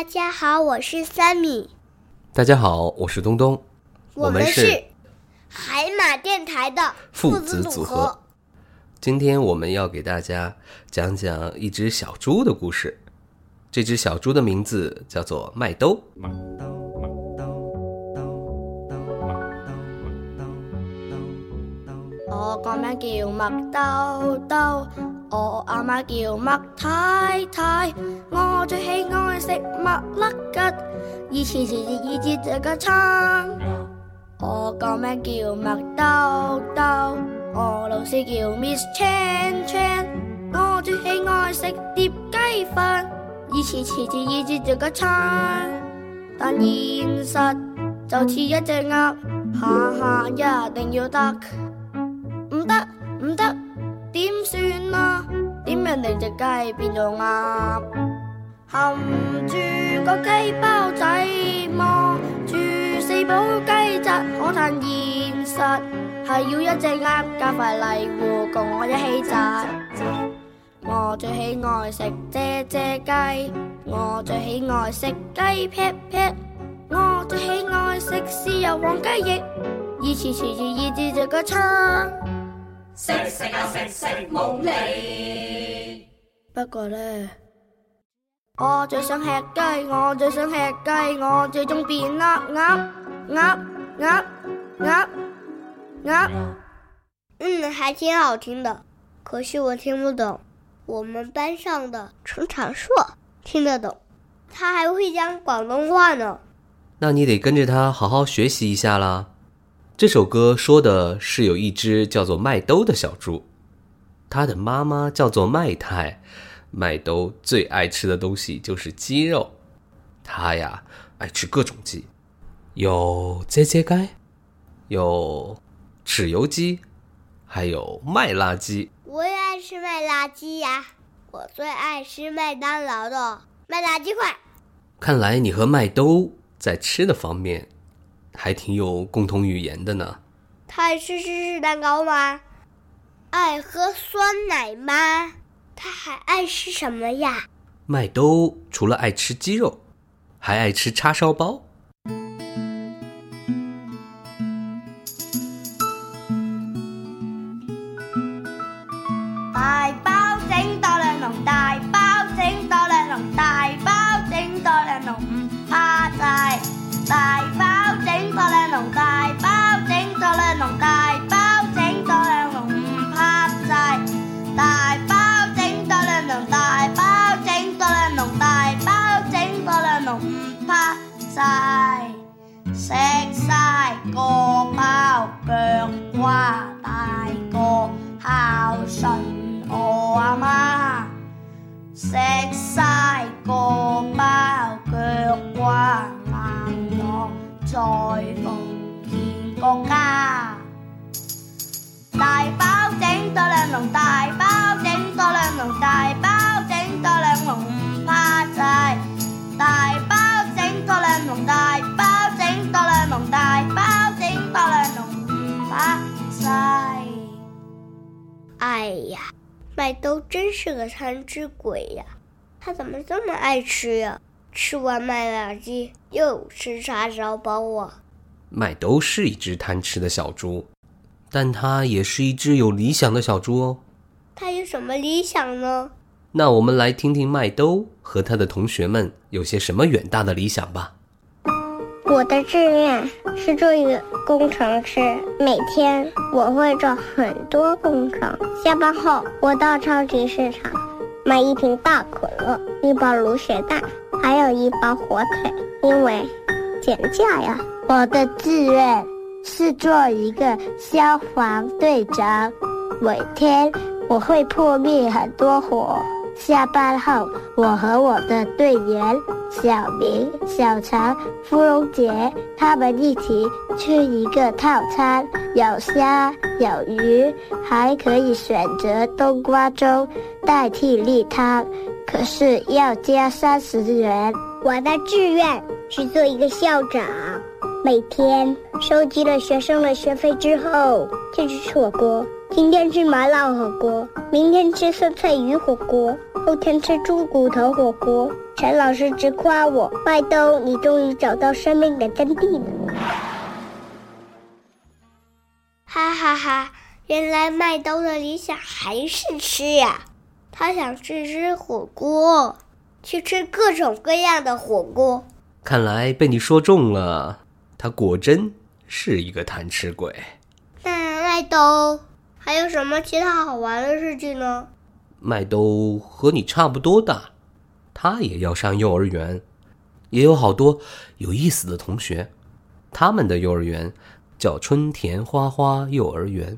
大家好，我是三米。大家好，我是东东。我们是海马电台的父子组合。今天我们要给大家讲讲一只小猪的故事。这只小猪的名字叫做麦兜。我个名叫麦兜兜，我阿妈叫麦太太，我最喜爱食麦粒吉，以前时时以前食个餐。我个名叫麦兜兜，我老师叫 Miss Chan Chan，我最喜爱食碟鸡饭，以前时时以前食个餐。但现实就似一只鸭，下下一定要得。得唔得？点算啊？点样令只鸡变做鸭？含住个鸡包仔望住四宝鸡则可叹现实，系要一只鸭加块泥糊共我一起炸。我最喜爱食遮遮鸡，我最喜爱食鸡撇撇，我最喜爱食豉油黄鸡翼，以前热热热热着个餐。食食啊，食食无理。不过呢，我最想吃鸡，我最想吃鸡，我最中变鸭鸭鸭鸭鸭鸭。嗯，还挺好听的，可惜我听不懂。我们班上的陈长硕听得懂，他还会讲广东话呢。那你得跟着他好好学习一下啦。这首歌说的是有一只叫做麦兜的小猪，它的妈妈叫做麦太。麦兜最爱吃的东西就是鸡肉，它呀爱吃各种鸡，有鸡鸡干，有豉油鸡，还有麦辣鸡。我也爱吃麦辣鸡呀，我最爱吃麦当劳的麦辣鸡块。看来你和麦兜在吃的方面。还挺有共同语言的呢。他爱吃芝士蛋糕吗？爱喝酸奶吗？他还爱吃什么呀？麦兜除了爱吃鸡肉，还爱吃叉烧包。大包整多两笼，大包整多两笼，大包整多两笼，不怕大。石晒個包腳瓜大個，孝順我阿媽。石晒個包腳瓜硬朗，再奉獻國家。大包整咗兩籠大。哎呀，麦兜真是个贪吃鬼呀！他怎么这么爱吃呀？吃完麦辣鸡，又吃叉烧包啊！麦兜是一只贪吃的小猪，但它也是一只有理想的小猪哦。它有什么理想呢？那我们来听听麦兜和他的同学们有些什么远大的理想吧。我的志愿是做一个工程师，每天我会做很多工程。下班后，我到超级市场买一瓶大可乐、一包卤血蛋，还有一包火腿，因为减价呀。我的志愿是做一个消防队长，每天我会扑灭很多火。下班后，我和我的队员小明、小强、芙蓉姐他们一起吃一个套餐，有虾、有鱼，还可以选择冬瓜粥代替例汤，可是要加三十元。我的志愿是做一个校长，每天收集了学生的学费之后，就去吃火锅。今天吃麻辣火锅，明天吃酸菜鱼火锅，后天吃猪骨头火锅。陈老师直夸我麦兜，你终于找到生命的真谛了！哈哈哈，原来麦兜的理想还是吃呀，他想去吃火锅，去吃各种各样的火锅。看来被你说中了，他果真是一个贪吃鬼。嗯，麦兜。还有什么其他好玩的事情呢？麦兜和你差不多大，他也要上幼儿园，也有好多有意思的同学。他们的幼儿园叫春田花花幼儿园。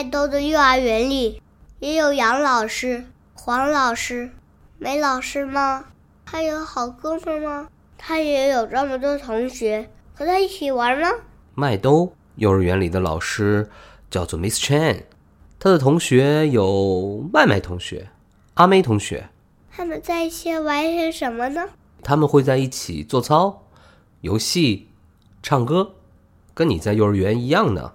麦兜的幼儿园里也有杨老师、黄老师、梅老师吗？他有好哥们吗？他也有这么多同学和他一起玩吗？麦兜幼儿园里的老师叫做 Miss Chen，他的同学有麦麦同学、阿梅同学。他们在一起玩些什么呢？他们会在一起做操、游戏、唱歌，跟你在幼儿园一样呢。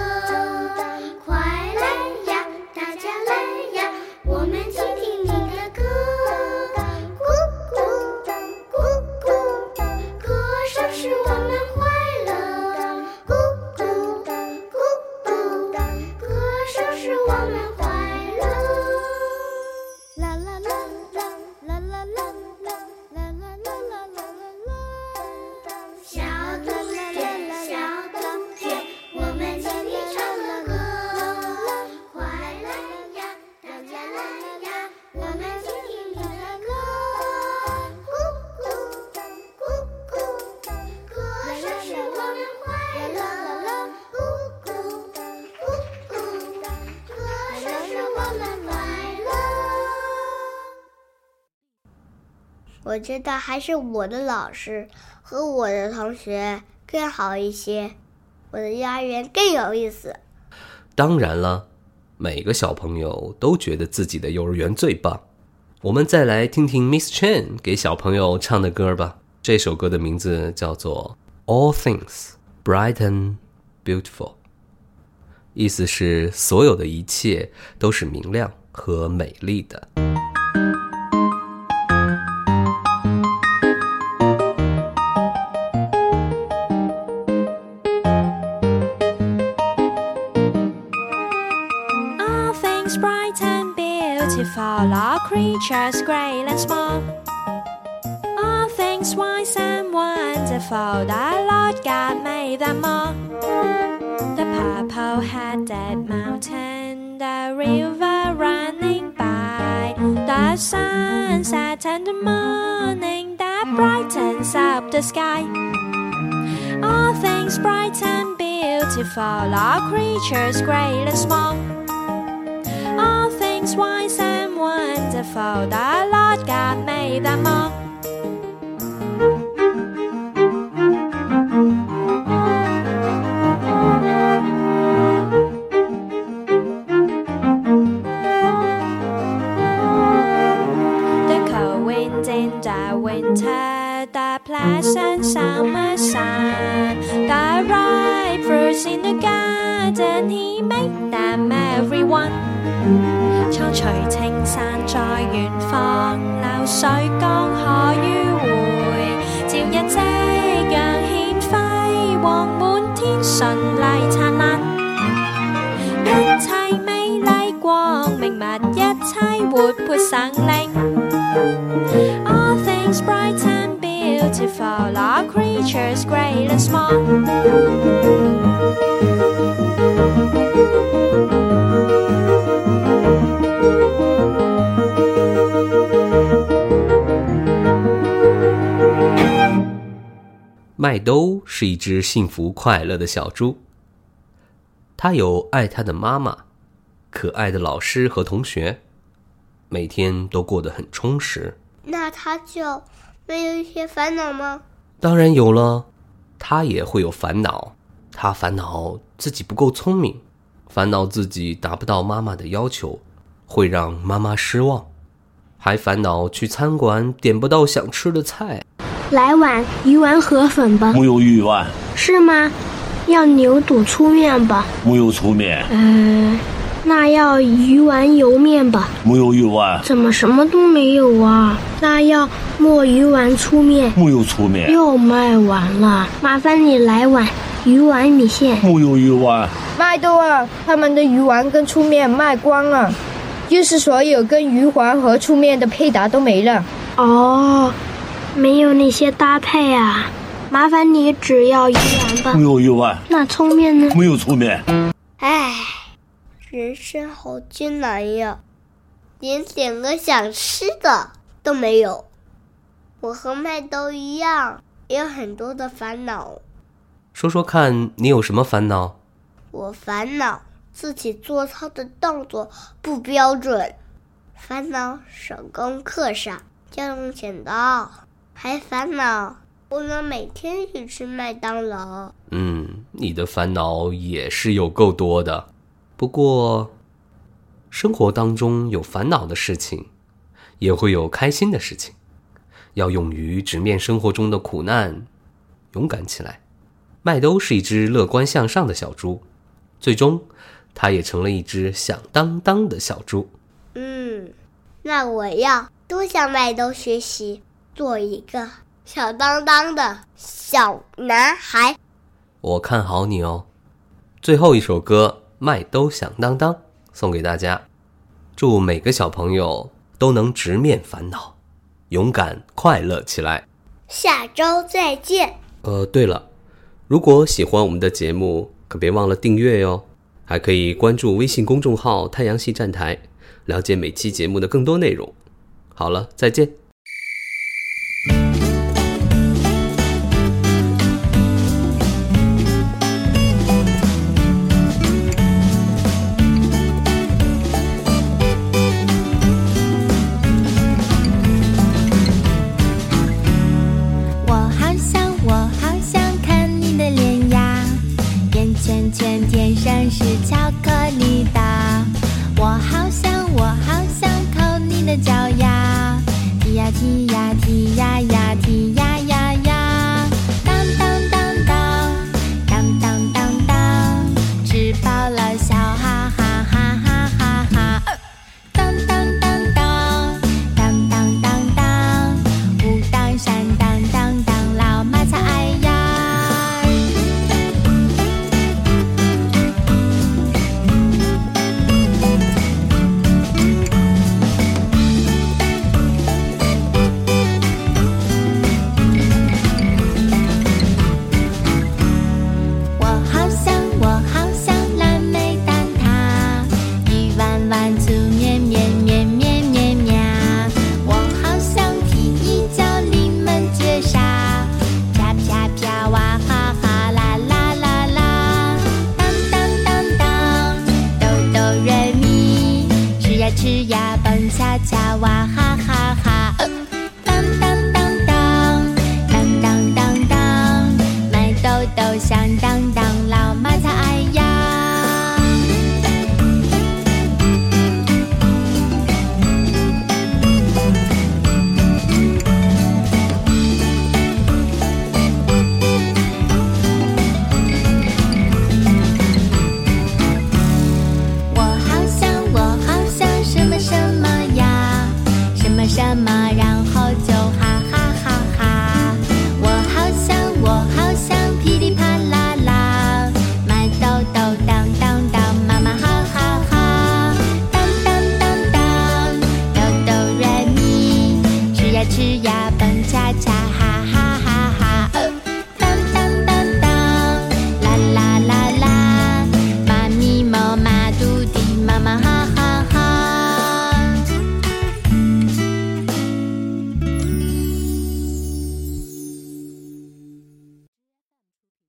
我觉得还是我的老师和我的同学更好一些，我的幼儿园更有意思。当然了，每个小朋友都觉得自己的幼儿园最棒。我们再来听听 Miss Chen 给小朋友唱的歌吧。这首歌的名字叫做《All Things Bright and Beautiful》，意思是所有的一切都是明亮和美丽的。creatures great and small. All things wise and wonderful, the Lord God made them all. The purple-headed mountain, the river running by, the sunset and the morning that brightens up the sky. All things bright and beautiful, all creatures great and small. All things wise and beautiful The Lord God made them all The cold winter The pleasant summer sun The ripe fruits in the garden He made them everyone 苍除青山在，远方流水江河迂回。照日夕阳显辉，煌满天顺丽灿烂。一切美丽光明物，一切活泼生灵。All things bright and beautiful, all creatures great and small. 麦兜是一只幸福快乐的小猪，他有爱他的妈妈，可爱的老师和同学，每天都过得很充实。那他就没有一些烦恼吗？当然有了，他也会有烦恼。他烦恼自己不够聪明，烦恼自己达不到妈妈的要求，会让妈妈失望，还烦恼去餐馆点不到想吃的菜。来碗鱼丸河粉吧。没有鱼丸。是吗？要牛肚粗面吧。没有粗面。嗯，那要鱼丸油面吧。没有鱼丸。怎么什么都没有啊？那要墨鱼丸粗面。没有粗面。又卖完了。麻烦你来碗鱼丸米线。没有鱼丸。麦兜啊，他们的鱼丸跟粗面卖光了，就是所有跟鱼丸和粗面的配搭都没了。哦。没有那些搭配呀，麻烦你只要一丸吧。没有一丸。那粗面呢？没有粗面。哎，人生好艰难呀，连点个想吃的都没有。我和麦兜一样，也有很多的烦恼。说说看你有什么烦恼？我烦恼自己做操的动作不标准，烦恼手工课上要用剪刀。还烦恼不能每天去吃麦当劳。嗯，你的烦恼也是有够多的。不过，生活当中有烦恼的事情，也会有开心的事情。要勇于直面生活中的苦难，勇敢起来。麦兜是一只乐观向上的小猪，最终，它也成了一只响当当的小猪。嗯，那我要多向麦兜学习。做一个小当当的小男孩，我看好你哦。最后一首歌《麦兜响当当》送给大家，祝每个小朋友都能直面烦恼，勇敢快乐起来。下周再见。呃，对了，如果喜欢我们的节目，可别忘了订阅哟，还可以关注微信公众号“太阳系站台”，了解每期节目的更多内容。好了，再见。